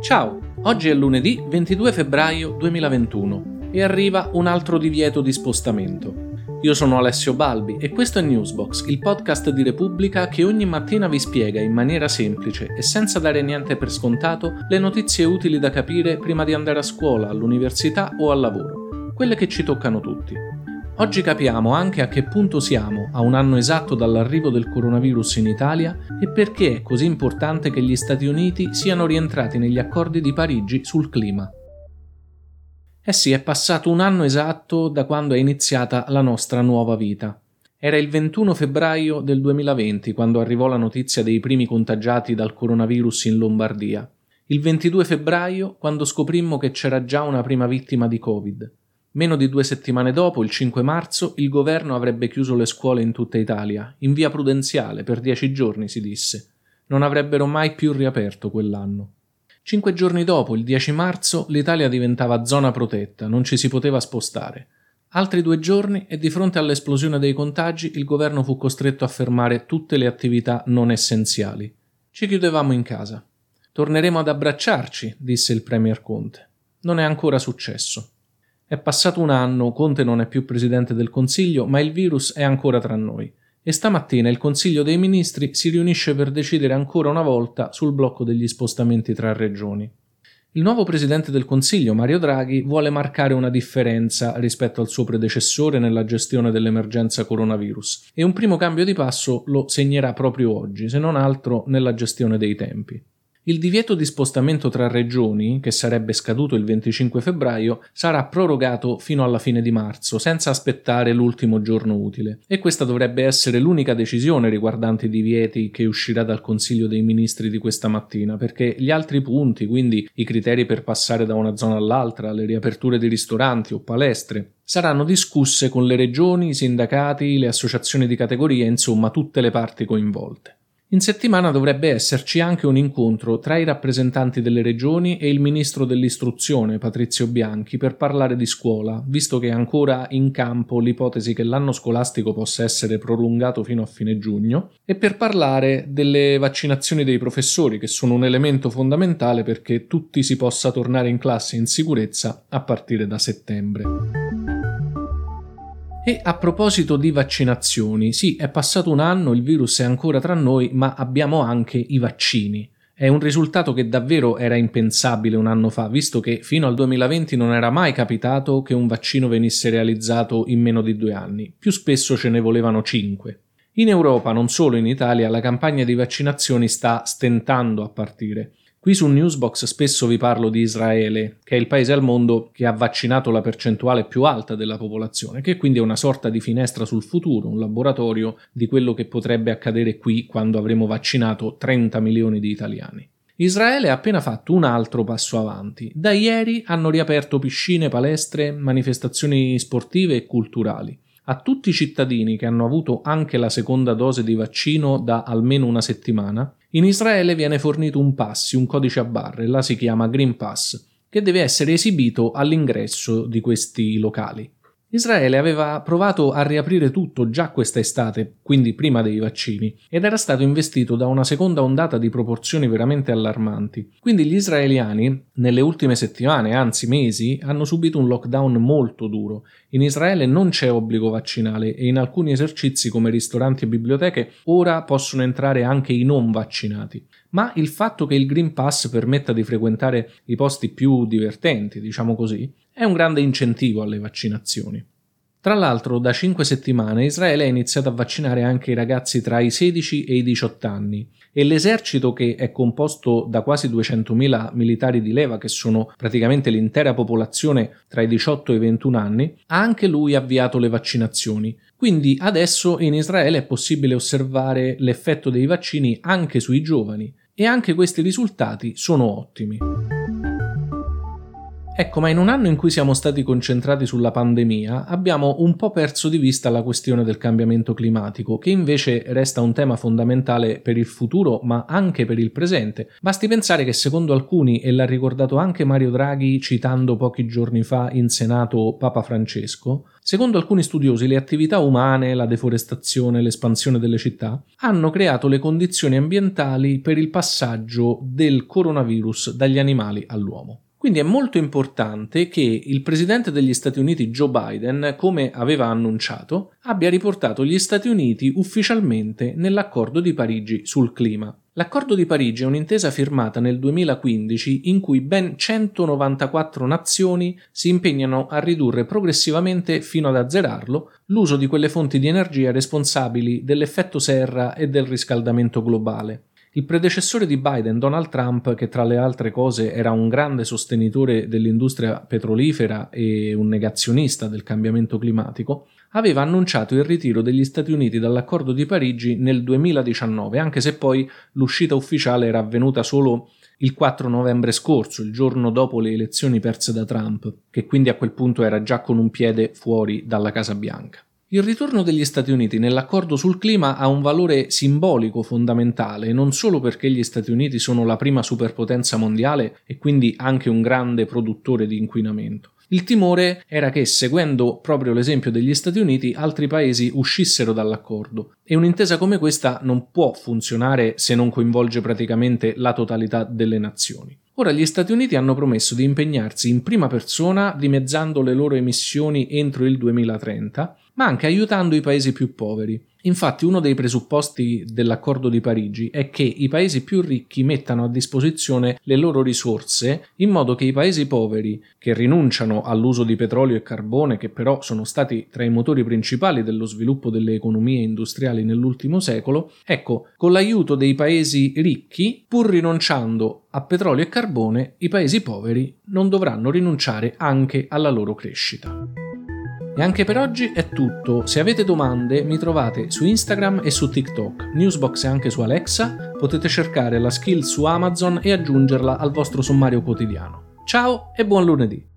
Ciao, oggi è lunedì 22 febbraio 2021 e arriva un altro divieto di spostamento. Io sono Alessio Balbi e questo è Newsbox, il podcast di Repubblica che ogni mattina vi spiega in maniera semplice e senza dare niente per scontato le notizie utili da capire prima di andare a scuola, all'università o al lavoro, quelle che ci toccano tutti. Oggi capiamo anche a che punto siamo a un anno esatto dall'arrivo del coronavirus in Italia e perché è così importante che gli Stati Uniti siano rientrati negli accordi di Parigi sul clima. Eh sì, è passato un anno esatto da quando è iniziata la nostra nuova vita. Era il 21 febbraio del 2020 quando arrivò la notizia dei primi contagiati dal coronavirus in Lombardia. Il 22 febbraio quando scoprimmo che c'era già una prima vittima di Covid. Meno di due settimane dopo, il 5 marzo, il governo avrebbe chiuso le scuole in tutta Italia, in via prudenziale, per dieci giorni, si disse. Non avrebbero mai più riaperto quell'anno. Cinque giorni dopo, il 10 marzo, l'Italia diventava zona protetta, non ci si poteva spostare. Altri due giorni e di fronte all'esplosione dei contagi il governo fu costretto a fermare tutte le attività non essenziali. Ci chiudevamo in casa. Torneremo ad abbracciarci, disse il Premier Conte. Non è ancora successo. È passato un anno, Conte non è più presidente del Consiglio, ma il virus è ancora tra noi. E stamattina il Consiglio dei Ministri si riunisce per decidere ancora una volta sul blocco degli spostamenti tra regioni. Il nuovo presidente del Consiglio, Mario Draghi, vuole marcare una differenza rispetto al suo predecessore nella gestione dell'emergenza coronavirus e un primo cambio di passo lo segnerà proprio oggi, se non altro nella gestione dei tempi. Il divieto di spostamento tra regioni, che sarebbe scaduto il 25 febbraio, sarà prorogato fino alla fine di marzo, senza aspettare l'ultimo giorno utile. E questa dovrebbe essere l'unica decisione riguardante i divieti che uscirà dal Consiglio dei Ministri di questa mattina, perché gli altri punti, quindi i criteri per passare da una zona all'altra, le riaperture di ristoranti o palestre, saranno discusse con le regioni, i sindacati, le associazioni di categoria, insomma tutte le parti coinvolte. In settimana dovrebbe esserci anche un incontro tra i rappresentanti delle regioni e il ministro dell'istruzione Patrizio Bianchi per parlare di scuola, visto che è ancora in campo l'ipotesi che l'anno scolastico possa essere prolungato fino a fine giugno, e per parlare delle vaccinazioni dei professori, che sono un elemento fondamentale perché tutti si possa tornare in classe in sicurezza a partire da settembre. E a proposito di vaccinazioni, sì, è passato un anno, il virus è ancora tra noi, ma abbiamo anche i vaccini. È un risultato che davvero era impensabile un anno fa, visto che fino al 2020 non era mai capitato che un vaccino venisse realizzato in meno di due anni, più spesso ce ne volevano cinque. In Europa, non solo in Italia, la campagna di vaccinazioni sta stentando a partire. Qui su Newsbox spesso vi parlo di Israele, che è il paese al mondo che ha vaccinato la percentuale più alta della popolazione, che quindi è una sorta di finestra sul futuro, un laboratorio di quello che potrebbe accadere qui quando avremo vaccinato 30 milioni di italiani. Israele ha appena fatto un altro passo avanti. Da ieri hanno riaperto piscine, palestre, manifestazioni sportive e culturali. A tutti i cittadini che hanno avuto anche la seconda dose di vaccino da almeno una settimana in Israele viene fornito un pass, un codice a barre, là si chiama Green Pass, che deve essere esibito all'ingresso di questi locali. Israele aveva provato a riaprire tutto già questa estate, quindi prima dei vaccini, ed era stato investito da una seconda ondata di proporzioni veramente allarmanti. Quindi gli israeliani, nelle ultime settimane, anzi mesi, hanno subito un lockdown molto duro. In Israele non c'è obbligo vaccinale e in alcuni esercizi come ristoranti e biblioteche ora possono entrare anche i non vaccinati. Ma il fatto che il Green Pass permetta di frequentare i posti più divertenti, diciamo così, è un grande incentivo alle vaccinazioni. Tra l'altro, da cinque settimane Israele ha iniziato a vaccinare anche i ragazzi tra i 16 e i 18 anni e l'esercito, che è composto da quasi 200.000 militari di leva, che sono praticamente l'intera popolazione tra i 18 e i 21 anni, ha anche lui avviato le vaccinazioni. Quindi adesso in Israele è possibile osservare l'effetto dei vaccini anche sui giovani e anche questi risultati sono ottimi. Ecco, ma in un anno in cui siamo stati concentrati sulla pandemia, abbiamo un po' perso di vista la questione del cambiamento climatico, che invece resta un tema fondamentale per il futuro, ma anche per il presente. Basti pensare che secondo alcuni, e l'ha ricordato anche Mario Draghi citando pochi giorni fa in Senato Papa Francesco, Secondo alcuni studiosi, le attività umane, la deforestazione, l'espansione delle città hanno creato le condizioni ambientali per il passaggio del coronavirus dagli animali all'uomo. Quindi è molto importante che il presidente degli Stati Uniti Joe Biden, come aveva annunciato, abbia riportato gli Stati Uniti ufficialmente nell'accordo di Parigi sul clima. L'accordo di Parigi è un'intesa firmata nel 2015 in cui ben 194 nazioni si impegnano a ridurre progressivamente fino ad azzerarlo l'uso di quelle fonti di energia responsabili dell'effetto serra e del riscaldamento globale. Il predecessore di Biden, Donald Trump, che tra le altre cose era un grande sostenitore dell'industria petrolifera e un negazionista del cambiamento climatico, aveva annunciato il ritiro degli Stati Uniti dall'accordo di Parigi nel 2019, anche se poi l'uscita ufficiale era avvenuta solo il 4 novembre scorso, il giorno dopo le elezioni perse da Trump, che quindi a quel punto era già con un piede fuori dalla Casa Bianca. Il ritorno degli Stati Uniti nell'accordo sul clima ha un valore simbolico fondamentale, non solo perché gli Stati Uniti sono la prima superpotenza mondiale e quindi anche un grande produttore di inquinamento. Il timore era che, seguendo proprio l'esempio degli Stati Uniti, altri paesi uscissero dall'accordo e un'intesa come questa non può funzionare se non coinvolge praticamente la totalità delle nazioni. Ora gli Stati Uniti hanno promesso di impegnarsi in prima persona dimezzando le loro emissioni entro il 2030 ma anche aiutando i paesi più poveri. Infatti uno dei presupposti dell'accordo di Parigi è che i paesi più ricchi mettano a disposizione le loro risorse in modo che i paesi poveri, che rinunciano all'uso di petrolio e carbone, che però sono stati tra i motori principali dello sviluppo delle economie industriali nell'ultimo secolo, ecco, con l'aiuto dei paesi ricchi, pur rinunciando a petrolio e carbone, i paesi poveri non dovranno rinunciare anche alla loro crescita. E anche per oggi è tutto. Se avete domande mi trovate su Instagram e su TikTok. Newsbox è anche su Alexa. Potete cercare la skill su Amazon e aggiungerla al vostro sommario quotidiano. Ciao e buon lunedì!